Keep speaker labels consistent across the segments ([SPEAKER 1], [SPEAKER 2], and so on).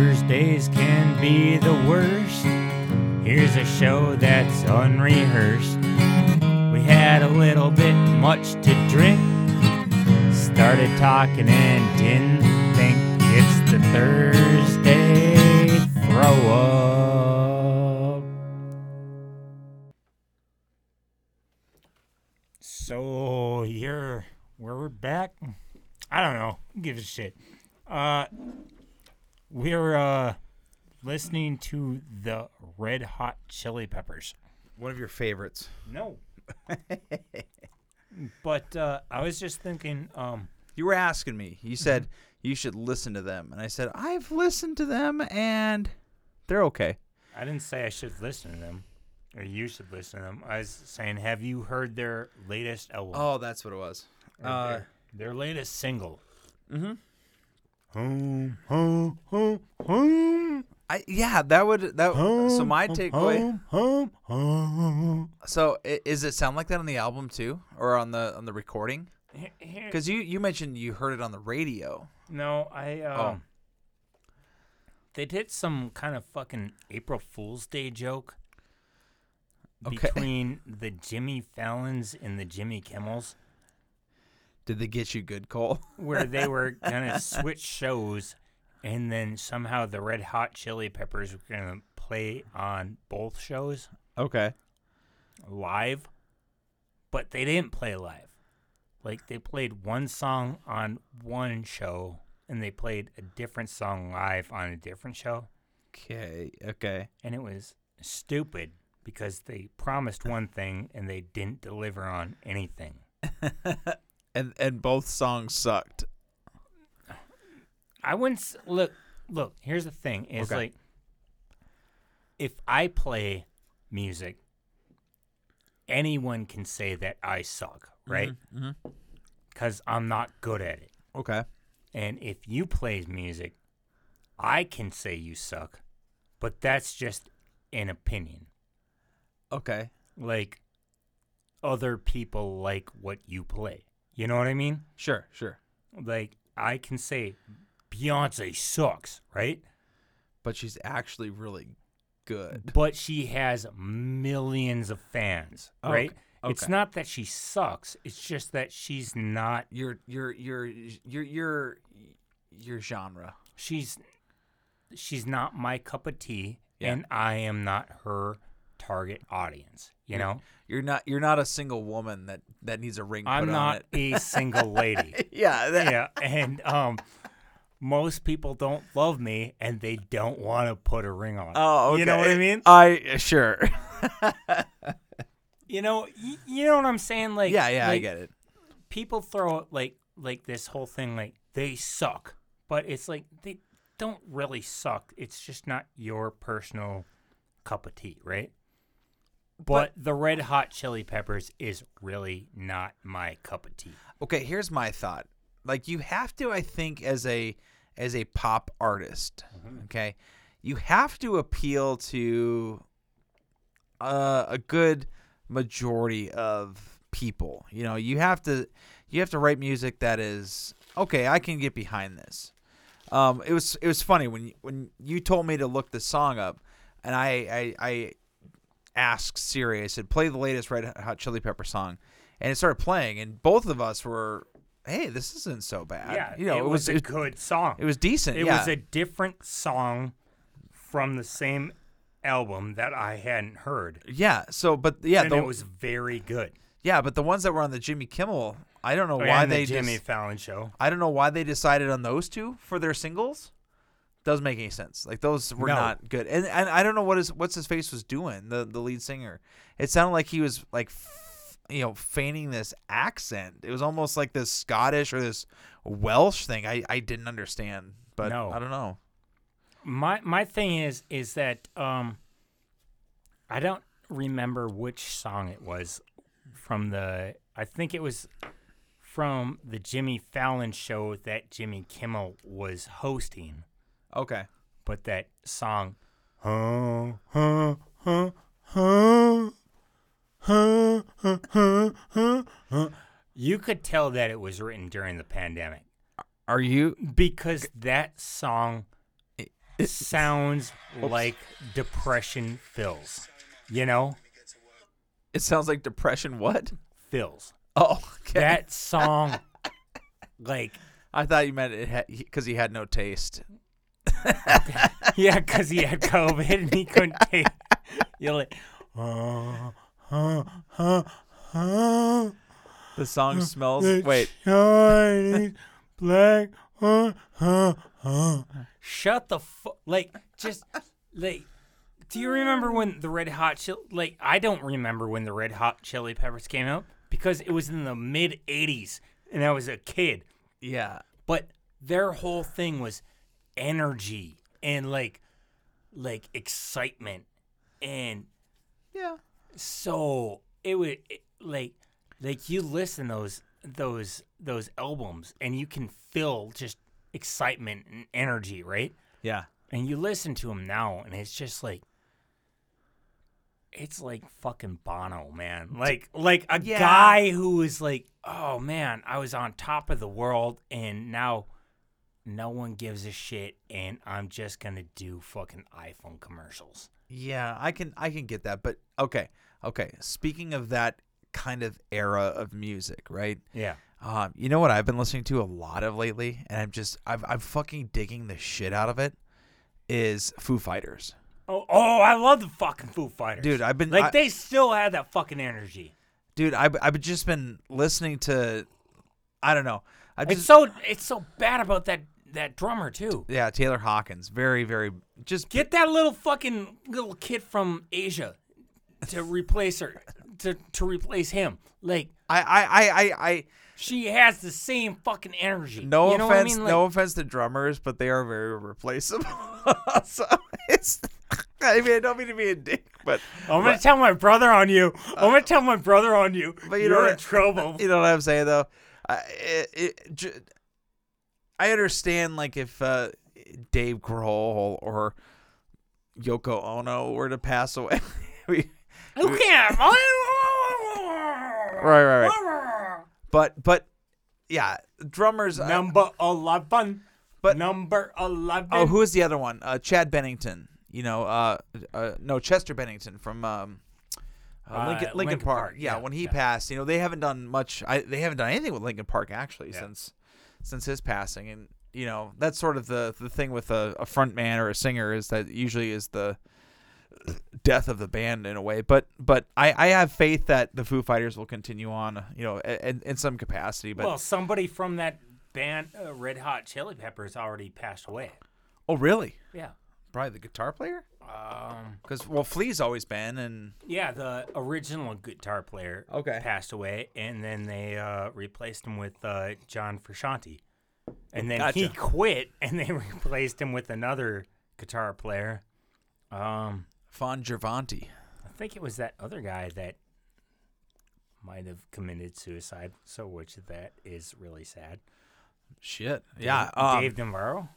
[SPEAKER 1] Thursdays can be the worst. Here's a show that's unrehearsed. We had a little bit much to drink. Started talking and didn't think it's the Thursday throw up. So you're we're back. I don't know. Who gives a shit. Uh, we're uh listening to the Red Hot Chili Peppers.
[SPEAKER 2] One of your favorites.
[SPEAKER 1] No. but uh, I was just thinking. Um,
[SPEAKER 2] You were asking me. You said you should listen to them, and I said I've listened to them, and they're okay.
[SPEAKER 1] I didn't say I should listen to them, or you should listen to them. I was saying, have you heard their latest album?
[SPEAKER 2] Oh, that's what it was.
[SPEAKER 1] Or
[SPEAKER 2] Uh,
[SPEAKER 1] their, their latest single.
[SPEAKER 2] mhm.
[SPEAKER 1] Home, home, home, home.
[SPEAKER 2] I yeah, that would that. so my
[SPEAKER 1] home,
[SPEAKER 2] takeaway.
[SPEAKER 1] Home, home, home.
[SPEAKER 2] So i- is it sound like that on the album too, or on the on the recording?
[SPEAKER 1] Here- here-
[SPEAKER 2] Because you you mentioned you heard it on the radio.
[SPEAKER 1] No, I um
[SPEAKER 2] Oh.
[SPEAKER 1] they did some kind of fucking April Fool's Day joke
[SPEAKER 2] Okay.
[SPEAKER 1] between the Jimmy Fallons and the Jimmy Kimmels
[SPEAKER 2] Did they get you good, Cole?
[SPEAKER 1] where they were gonna switch shows and then somehow the Red Hot Chili Peppers were gonna play on both shows
[SPEAKER 2] Okay.
[SPEAKER 1] live, but they didn't play live. Like they played one song on one show and they played a different song live on a different show.
[SPEAKER 2] Okay. Okay.
[SPEAKER 1] and it was stupid because they promised one thing and they didn't deliver on anything.
[SPEAKER 2] And and both songs sucked.
[SPEAKER 1] I wouldn't s- look. Look, here's the thing: is
[SPEAKER 2] Okay.
[SPEAKER 1] like if I play music, anyone can say that I suck, right?
[SPEAKER 2] Mm-hmm.
[SPEAKER 1] Because I'm not good at it.
[SPEAKER 2] Okay.
[SPEAKER 1] And if you play music, I can say you suck, but that's just an opinion.
[SPEAKER 2] Okay.
[SPEAKER 1] Like other people like what you play. You know what I mean?
[SPEAKER 2] Sure. Sure.
[SPEAKER 1] Like I can say Beyonce sucks, right?
[SPEAKER 2] But she's actually really good.
[SPEAKER 1] But she has millions of fans, oh,
[SPEAKER 2] Okay,
[SPEAKER 1] right? It's
[SPEAKER 2] okay.
[SPEAKER 1] not that she sucks. It's just that she's not
[SPEAKER 2] Your your your your your your genre.
[SPEAKER 1] she's she's not my cup of tea
[SPEAKER 2] Yeah.
[SPEAKER 1] and I am not her target audience, you know?
[SPEAKER 2] You're not you're not a single woman that that needs a ring put
[SPEAKER 1] I'm
[SPEAKER 2] on
[SPEAKER 1] not
[SPEAKER 2] it.
[SPEAKER 1] a single lady.
[SPEAKER 2] yeah. That,
[SPEAKER 1] yeah, and um, most people don't love me, and they don't want to put a ring on.
[SPEAKER 2] Oh, okay.
[SPEAKER 1] You know what I mean?
[SPEAKER 2] I sure.
[SPEAKER 1] You know, y- you know what I'm saying? Like,
[SPEAKER 2] yeah, yeah, I get it.
[SPEAKER 1] People throw like like this whole thing like they suck, but it's like they don't really suck. It's just not your personal cup of tea, right? But, the Red Hot Chili Peppers is really not my cup of tea.
[SPEAKER 2] Okay, here's my thought. Like you have to, I think, as a as a pop artist, okay, you have to appeal to uh, a good majority of people. You know, you have to you have to write music that is okay. I can get behind this. Um, it was it was funny when you- when you told me to look the song up, and I I, I asked Siri. I said, "Play the latest Red Hot Chili Pepper song," and it started playing, and both of us were, "Hey, this isn't so bad."
[SPEAKER 1] Yeah,
[SPEAKER 2] you know,
[SPEAKER 1] it, was, a
[SPEAKER 2] it,
[SPEAKER 1] good song.
[SPEAKER 2] it was decent.
[SPEAKER 1] It
[SPEAKER 2] yeah.
[SPEAKER 1] was a different song from the same album that I hadn't heard.
[SPEAKER 2] yeah. So, but yeah,
[SPEAKER 1] and
[SPEAKER 2] the,
[SPEAKER 1] it was very good.
[SPEAKER 2] yeah, but the ones that were on the Jimmy Kimmel, I don't know oh, why
[SPEAKER 1] and
[SPEAKER 2] they
[SPEAKER 1] the Jimmy
[SPEAKER 2] just-
[SPEAKER 1] Fallon show.
[SPEAKER 2] I don't know why they decided on those two for their singles. Doesn't make any sense. Like those were
[SPEAKER 1] No.
[SPEAKER 2] not good, and and I don't know what his what's his face was doing. The the lead singer, it sounded like he was like, f- you know, feigning this accent. It was almost like this Scottish or this Welsh thing. I I didn't understand, but
[SPEAKER 1] No.
[SPEAKER 2] I don't know.
[SPEAKER 1] My my thing is is that um I don't remember which song it was from the I think it was from the Jimmy Fallon show that Jimmy Kimmel was hosting,
[SPEAKER 2] Okay.
[SPEAKER 1] but that song huh, huh, huh, huh, huh, huh, huh, huh, huh. you could tell that it was written during the pandemic
[SPEAKER 2] Are you?
[SPEAKER 1] because that song sounds like depression fills. You know,
[SPEAKER 2] It sounds like depression. What?
[SPEAKER 1] fills.
[SPEAKER 2] Oh, okay.
[SPEAKER 1] That song, like,
[SPEAKER 2] I thought you meant it because he had no taste.
[SPEAKER 1] yeah, because he had COVID and he couldn't take. You're like, uh, uh, uh, uh,
[SPEAKER 2] The song smells. Wait,
[SPEAKER 1] Chinese black. Uh, uh, uh. Shut the fuck. Like, just like. Do you remember when the Red Hot Chili? Like, I don't remember when the Red Hot Chili Peppers came out because it was in the mid '80s and I was a kid.
[SPEAKER 2] yeah,
[SPEAKER 1] But their whole thing was energy and like, like excitement and
[SPEAKER 2] yeah.
[SPEAKER 1] so it would it, like like you listen those those those albums and you can feel just excitement and energy right
[SPEAKER 2] Yeah.
[SPEAKER 1] and you listen to them now and it's just like it's like fucking bono man like like a
[SPEAKER 2] Yeah.
[SPEAKER 1] guy who is like oh man i was on top of the world and now no one gives a shit and i'm just gonna do fucking iphone commercials
[SPEAKER 2] Yeah, I can I can get that, but okay, okay. Speaking of that kind of era of music, right?
[SPEAKER 1] yeah
[SPEAKER 2] Um, you know what I've been listening to a lot of lately, and I'm just I've I'm fucking digging the shit out of it. Is Foo Fighters,
[SPEAKER 1] Oh, oh, I love the fucking Foo Fighters,
[SPEAKER 2] dude? I've been
[SPEAKER 1] Like
[SPEAKER 2] I-
[SPEAKER 1] they still have that fucking energy.
[SPEAKER 2] dude. I've I've just been listening to, I don't know. I
[SPEAKER 1] It's so it's so bad about that that drummer too.
[SPEAKER 2] yeah, Taylor Hawkins, very very just
[SPEAKER 1] Get that little fucking little kid from Asia to replace her to to replace him. Like
[SPEAKER 2] I I I I. I
[SPEAKER 1] she has the same fucking energy.
[SPEAKER 2] no
[SPEAKER 1] You know what I
[SPEAKER 2] offense,
[SPEAKER 1] mean?
[SPEAKER 2] no offense to drummers, but they are very replaceable. so it's. I mean, I don't mean to be a dick, but
[SPEAKER 1] I'm gonna tell my brother on you. I'm uh, gonna tell my brother on you.
[SPEAKER 2] But you
[SPEAKER 1] You're
[SPEAKER 2] know
[SPEAKER 1] in trouble.
[SPEAKER 2] you know what I'm saying though. I it, it, j- I understand like if uh, Dave Grohl or Yoko Ono were to pass away. we,
[SPEAKER 1] Who can't?
[SPEAKER 2] right, right, right. But but yeah, drummers. I-
[SPEAKER 1] Number eleven.
[SPEAKER 2] But-
[SPEAKER 1] number eleven.
[SPEAKER 2] oh, who is the other one? Uh, Chad Bennington. You know, uh, uh, no, Chester Bennington from um, uh,
[SPEAKER 1] Uh,
[SPEAKER 2] Linkin,
[SPEAKER 1] Linkin,
[SPEAKER 2] Park.
[SPEAKER 1] Park,
[SPEAKER 2] Yeah,
[SPEAKER 1] yeah,
[SPEAKER 2] when he
[SPEAKER 1] yeah.
[SPEAKER 2] passed, you know, they haven't done much. I, they haven't done anything with Linkin Park actually
[SPEAKER 1] Yeah.
[SPEAKER 2] since since his passing, and you know, that's sort of the the thing with a, a front man or a singer is that usually is the death of the band in a way. But but I, I have faith that the Foo Fighters will continue on, you know, in, in some capacity. But
[SPEAKER 1] well, somebody from that band, uh, Red Hot Chili Peppers, already passed away.
[SPEAKER 2] oh, really?
[SPEAKER 1] Yeah.
[SPEAKER 2] Probably the guitar player?
[SPEAKER 1] Um.
[SPEAKER 2] Because well, Flea's always been, and
[SPEAKER 1] Yeah, the original guitar player
[SPEAKER 2] Okay.
[SPEAKER 1] passed away, and then they uh, replaced him with uh, John Frusciante. And then he
[SPEAKER 2] Gotcha.
[SPEAKER 1] quit, and they replaced him with another guitar player. Um,
[SPEAKER 2] Fon Gervanti.
[SPEAKER 1] I think it was that other guy that might have committed suicide. So, which that is really sad.
[SPEAKER 2] Shit. Yeah.
[SPEAKER 1] Dave,
[SPEAKER 2] Um,
[SPEAKER 1] Dave Navarro.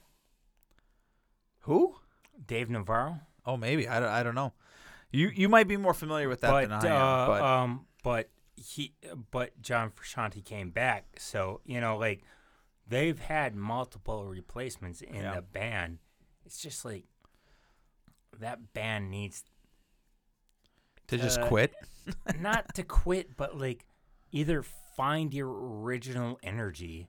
[SPEAKER 2] who?
[SPEAKER 1] Dave Navarro.
[SPEAKER 2] Oh, maybe. I don't, I don't know. You you might be more familiar with that
[SPEAKER 1] but
[SPEAKER 2] than I am.
[SPEAKER 1] uh,
[SPEAKER 2] but
[SPEAKER 1] um, but he, but John Frusciante came back, so you know, like they've had multiple replacements in
[SPEAKER 2] Yeah.
[SPEAKER 1] the band. It's just like that band needs
[SPEAKER 2] to just
[SPEAKER 1] uh,
[SPEAKER 2] quit.
[SPEAKER 1] not to quit, but like either find your original energy.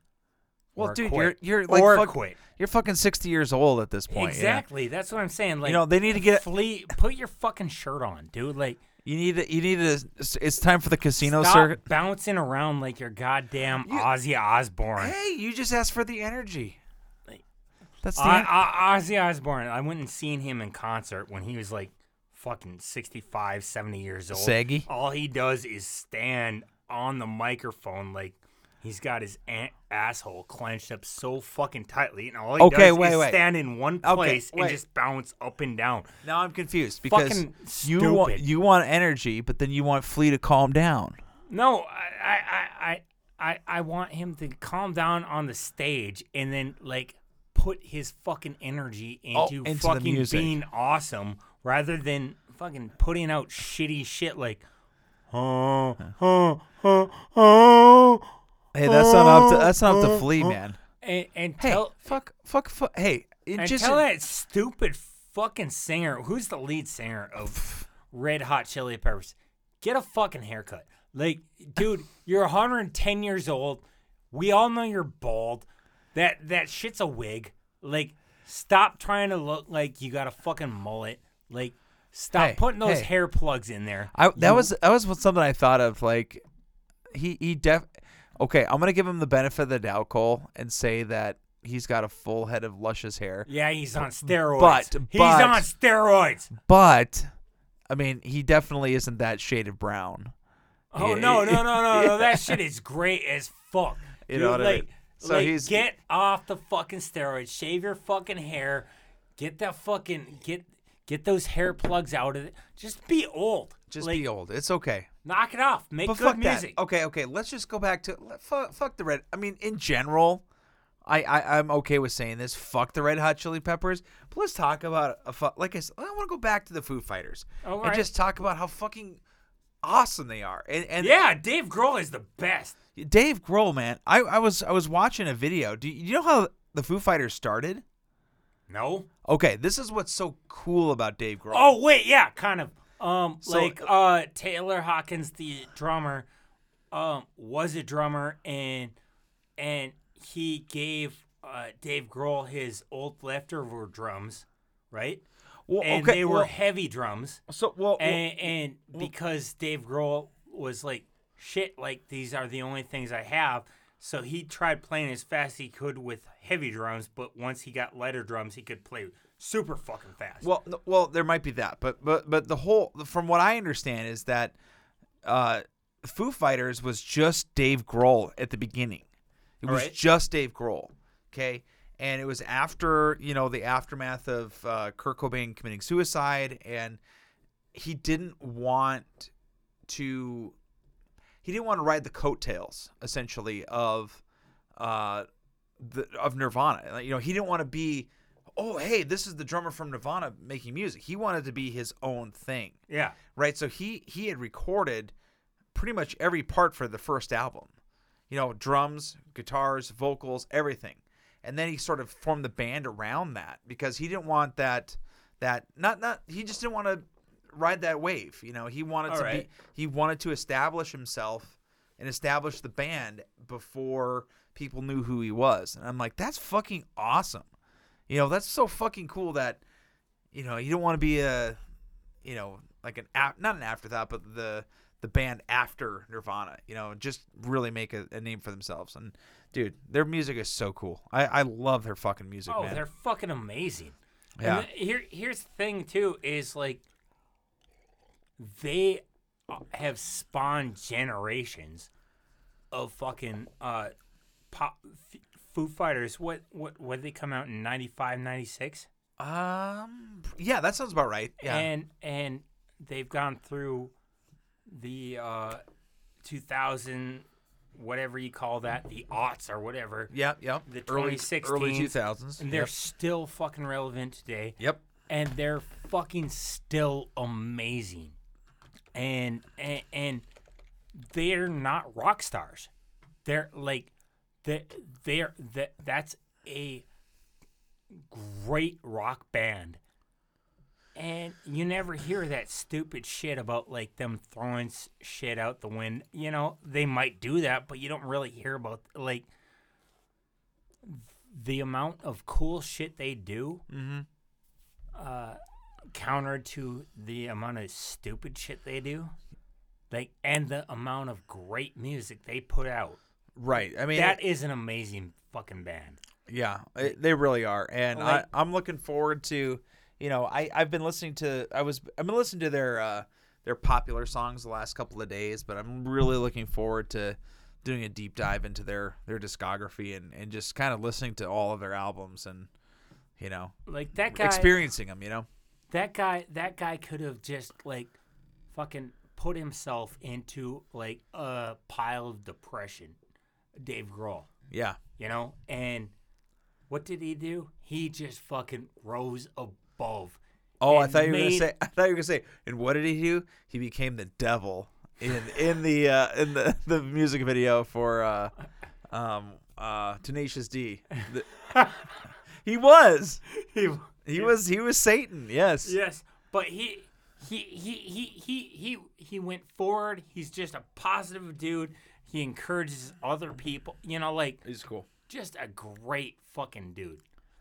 [SPEAKER 2] Well, dude,
[SPEAKER 1] quit.
[SPEAKER 2] you're you're like
[SPEAKER 1] or
[SPEAKER 2] fuck-
[SPEAKER 1] quit.
[SPEAKER 2] you're fucking sixty years old at this point.
[SPEAKER 1] Exactly. That's what I'm saying. Like,
[SPEAKER 2] You know they need to get.
[SPEAKER 1] Flea. Put your fucking shirt on, dude. Like,
[SPEAKER 2] You need to. You need to. It's time for the casino
[SPEAKER 1] stop
[SPEAKER 2] circuit.
[SPEAKER 1] bouncing around like you're goddamn
[SPEAKER 2] You-
[SPEAKER 1] Ozzy Osbourne.
[SPEAKER 2] Hey, you just asked for the energy.
[SPEAKER 1] Like-
[SPEAKER 2] That's the.
[SPEAKER 1] I,
[SPEAKER 2] en-
[SPEAKER 1] I, Ozzy Osbourne, I went and seen him in concert when he was like fucking 65, 70 years old.
[SPEAKER 2] Saggy?
[SPEAKER 1] All he does is stand on the microphone like he's got his a- asshole clenched up so fucking tightly. And all he
[SPEAKER 2] Okay,
[SPEAKER 1] does
[SPEAKER 2] wait,
[SPEAKER 1] is
[SPEAKER 2] wait.
[SPEAKER 1] stand in one
[SPEAKER 2] Okay,
[SPEAKER 1] place and just bounce up and down.
[SPEAKER 2] now I'm confused because
[SPEAKER 1] Fucking
[SPEAKER 2] you want you want energy, but then you want Flea to calm down.
[SPEAKER 1] No, I, I, I, I, I, want him to calm down on the stage and then like put his fucking energy
[SPEAKER 2] Oh,
[SPEAKER 1] into,
[SPEAKER 2] into
[SPEAKER 1] fucking being awesome rather than fucking putting out shitty shit like. Oh, oh, oh, oh.
[SPEAKER 2] Hey, that's not up to oh, that's not up to oh, Flea, oh. man.
[SPEAKER 1] And, and
[SPEAKER 2] Hey,
[SPEAKER 1] tell
[SPEAKER 2] fuck, fuck, fuck. Hey, it
[SPEAKER 1] And
[SPEAKER 2] just
[SPEAKER 1] tell that stupid fucking singer, who's the lead singer of Red Hot Chili Peppers, get a fucking haircut. Like, dude, you're 110 years old. We all know you're bald. That that shit's a wig. Like, stop trying to look like you got a fucking mullet. Like, stop
[SPEAKER 2] Hey,
[SPEAKER 1] putting those
[SPEAKER 2] hey.
[SPEAKER 1] hair plugs in there.
[SPEAKER 2] I that
[SPEAKER 1] You-
[SPEAKER 2] was that was what- something I thought of. Like he he def. Okay, I'm gonna give him the benefit of the doubt, Cole, and say that he's got a full head of luscious hair.
[SPEAKER 1] Yeah, he's on steroids.
[SPEAKER 2] but-
[SPEAKER 1] he's
[SPEAKER 2] but-
[SPEAKER 1] on steroids.
[SPEAKER 2] But I mean, he definitely isn't that shade of brown.
[SPEAKER 1] Oh no, no, no, no, no! That shit is great as fuck.
[SPEAKER 2] You know what I
[SPEAKER 1] like,
[SPEAKER 2] mean? So
[SPEAKER 1] like,
[SPEAKER 2] he's-
[SPEAKER 1] get off the fucking steroids. Shave your fucking hair. Get that fucking get get those hair plugs out of it. Just be old.
[SPEAKER 2] Just
[SPEAKER 1] like,
[SPEAKER 2] be old. It's okay.
[SPEAKER 1] Knock it off. Make
[SPEAKER 2] But
[SPEAKER 1] good
[SPEAKER 2] fuck
[SPEAKER 1] music.
[SPEAKER 2] that. Okay, okay. Let's just go back to fuck, fuck the red. I mean, in general, I, I I'm okay with saying this. Fuck the Red Hot Chili Peppers. But let's talk about a fu- like I said. I want to go back to the Foo Fighters
[SPEAKER 1] All
[SPEAKER 2] and
[SPEAKER 1] right.
[SPEAKER 2] just talk about how fucking awesome they are. And and
[SPEAKER 1] Yeah, Dave Grohl is the best.
[SPEAKER 2] Dave Grohl, man. I, I was I was watching a video. Do you, you know how the Foo Fighters started?
[SPEAKER 1] No.
[SPEAKER 2] Okay, this is what's so cool about Dave Grohl.
[SPEAKER 1] Oh wait, yeah, kind of. Um,
[SPEAKER 2] So-
[SPEAKER 1] like uh, Taylor Hawkins, the drummer, um, was a drummer, and and he gave uh Dave Grohl his old leftover drums, right?
[SPEAKER 2] well,
[SPEAKER 1] And
[SPEAKER 2] okay.
[SPEAKER 1] they were
[SPEAKER 2] well,
[SPEAKER 1] heavy drums,
[SPEAKER 2] so well, well,
[SPEAKER 1] and and because Dave Grohl was like, shit, like these are the only things I have. So he tried playing as fast as he could with heavy drums, but once he got lighter drums, he could play super fucking fast.
[SPEAKER 2] Well, well, there might be that, but but but the whole, from what I understand, is that uh, Foo Fighters was just Dave Grohl at the beginning. It was
[SPEAKER 1] Alright.
[SPEAKER 2] just Dave Grohl, okay, and it was after you know the aftermath of uh, Kurt Cobain committing suicide, and he didn't want to. He didn't want to ride the coattails, essentially, of uh, the, of Nirvana. You know, he didn't want to be, oh, hey, this is the drummer from Nirvana making music. He wanted to be his own thing,
[SPEAKER 1] yeah.
[SPEAKER 2] right? So he he had recorded pretty much every part for the first album. You know, drums, guitars, vocals, everything. And then he sort of formed the band around that because he didn't want that that not not he just didn't want to ride that wave. You know, he wanted
[SPEAKER 1] All
[SPEAKER 2] to
[SPEAKER 1] right.
[SPEAKER 2] be he wanted to establish himself and establish the band before people knew who he was. And I'm like, that's fucking awesome. You know, that's so fucking cool that you know, you don't want to be a you know, like an af- not an afterthought, but the the band after Nirvana, you know, just really make a, a name for themselves. And dude, their music is so cool. I, I love their fucking music,
[SPEAKER 1] Oh,
[SPEAKER 2] man.
[SPEAKER 1] they're fucking amazing.
[SPEAKER 2] Yeah.
[SPEAKER 1] And the- here, here's the thing too: is like they uh, have spawned generations of fucking uh, pop f- Foo Fighters. What what what did they come out in 95, 96?
[SPEAKER 2] Um, yeah, that sounds about right. Yeah,
[SPEAKER 1] and and they've gone through the uh, 2000 whatever you call that, the aughts or whatever.
[SPEAKER 2] yep, yep.
[SPEAKER 1] The
[SPEAKER 2] early
[SPEAKER 1] 2016s,
[SPEAKER 2] early two thousands.
[SPEAKER 1] And they're
[SPEAKER 2] Yep.
[SPEAKER 1] still fucking relevant today.
[SPEAKER 2] yep.
[SPEAKER 1] and they're fucking still amazing and and, and they're not rock stars. They're like they they're that that's a great rock band. And you never hear that stupid shit about like them throwing shit out the wind. You know they might do that but you don't really hear about like the amount of cool shit they do
[SPEAKER 2] Mm-hmm.
[SPEAKER 1] uh, counter to the amount of stupid shit they do, like and the amount of great music they put out.
[SPEAKER 2] Right. I mean,
[SPEAKER 1] That is an amazing fucking band.
[SPEAKER 2] Yeah, it- they really are, and
[SPEAKER 1] Like-
[SPEAKER 2] I, I'm looking forward to. You know, I I've been listening to I was I've been listening to their uh, their popular songs the last couple of days, but I'm really looking forward to doing a deep dive into their their discography and and just kind of listening to all of their albums and you know
[SPEAKER 1] Like that guy,
[SPEAKER 2] experiencing them. You know.
[SPEAKER 1] That guy, that guy could have just like fucking put himself into like a pile of depression. Dave Grohl,
[SPEAKER 2] Yeah.
[SPEAKER 1] you know, and what did he do? He just fucking rose above.
[SPEAKER 2] Oh, I thought you were gonna say. I thought you were gonna say. And what did he do? He became the devil in in the uh, in the the music video for uh, um uh Tenacious D. The- he was.
[SPEAKER 1] he,
[SPEAKER 2] He was. He was Satan. Yes.
[SPEAKER 1] yes, but he he he he he he he went forward. He's just a positive dude. He encourages other people. You know, like
[SPEAKER 2] He's cool.
[SPEAKER 1] just a great fucking dude.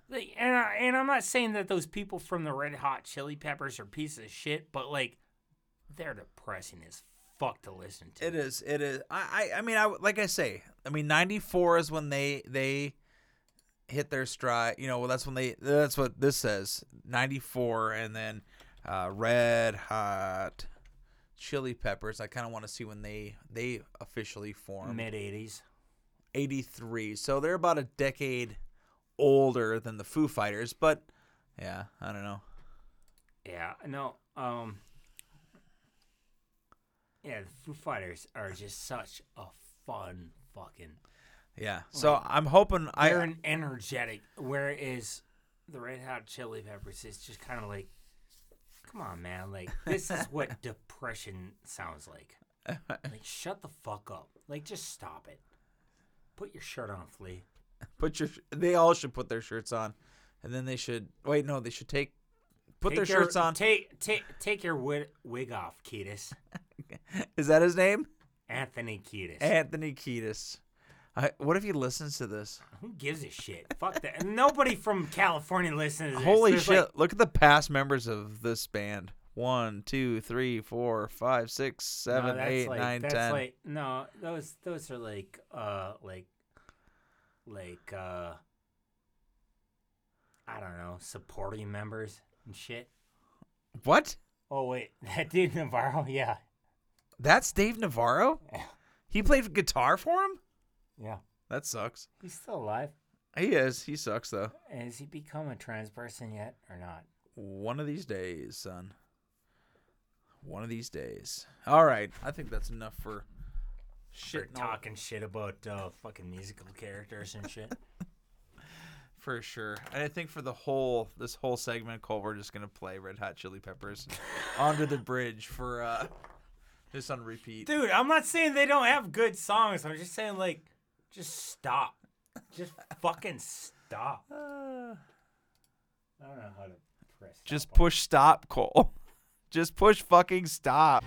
[SPEAKER 1] Like, and I, and I'm not saying that those people from the Red Hot Chili Peppers are pieces of shit, but like they're depressing as fuck to listen to.
[SPEAKER 2] It is. It is. I. I. I mean, I like I say. I mean, '94 is when they they hit their stride. You know, well, that's when they. That's what this says. '94, and then uh, Red Hot Chili Peppers. I kind of want to see when they they officially formed.
[SPEAKER 1] Mid '80s.
[SPEAKER 2] 83. So they're about a decade older than the Foo Fighters, but yeah, I don't know.
[SPEAKER 1] Yeah, no. Um. Yeah, the Foo Fighters are just such a fun fucking.
[SPEAKER 2] Yeah. So I'm hoping I
[SPEAKER 1] They're an energetic, whereas the Red Hot Chili Peppers is just kind of like, come on, man. Like this is what depression sounds like. Like shut the fuck up. Like just stop it. Put your shirt on, Flea.
[SPEAKER 2] put your they all should put their shirts on. And then they should wait, no, they should take put
[SPEAKER 1] Take
[SPEAKER 2] their
[SPEAKER 1] your-
[SPEAKER 2] shirts on.
[SPEAKER 1] Take take take your wig, wig off, Ketis.
[SPEAKER 2] Is that his name?
[SPEAKER 1] Anthony Kiedis.
[SPEAKER 2] Anthony Kiedis. I, what if he listens to this?
[SPEAKER 1] Who gives a shit? Fuck that. Nobody from California listens to this.
[SPEAKER 2] Holy
[SPEAKER 1] There's
[SPEAKER 2] shit.
[SPEAKER 1] like-
[SPEAKER 2] Look at the past members of this band. One, two, three, four, five, six,
[SPEAKER 1] no,
[SPEAKER 2] seven,
[SPEAKER 1] that's
[SPEAKER 2] eight,
[SPEAKER 1] like,
[SPEAKER 2] nine,
[SPEAKER 1] that's
[SPEAKER 2] ten.
[SPEAKER 1] Like, no, those those are like uh like like uh I don't know, supporting members and shit.
[SPEAKER 2] What?
[SPEAKER 1] Oh wait, that dude Navarro, yeah.
[SPEAKER 2] That's Dave Navarro?
[SPEAKER 1] Yeah.
[SPEAKER 2] He played guitar for him?
[SPEAKER 1] Yeah.
[SPEAKER 2] That sucks.
[SPEAKER 1] He's still alive.
[SPEAKER 2] He is. He sucks though.
[SPEAKER 1] Has he become a trans person yet or not?
[SPEAKER 2] One of these days, son. One of these days. All right. I think that's enough for
[SPEAKER 1] For
[SPEAKER 2] shit.
[SPEAKER 1] talking shit about uh, fucking musical characters and shit.
[SPEAKER 2] For sure. And I think for the whole this whole segment, Cole, we're just gonna play Red Hot Chili Peppers under the bridge for uh just on repeat.
[SPEAKER 1] Dude, I'm not saying they don't have good songs. I'm just saying like just stop. Just fucking stop.
[SPEAKER 2] Uh,
[SPEAKER 1] I don't know how to press.
[SPEAKER 2] just
[SPEAKER 1] stop on-
[SPEAKER 2] push stop, Cole. Just push fucking stop.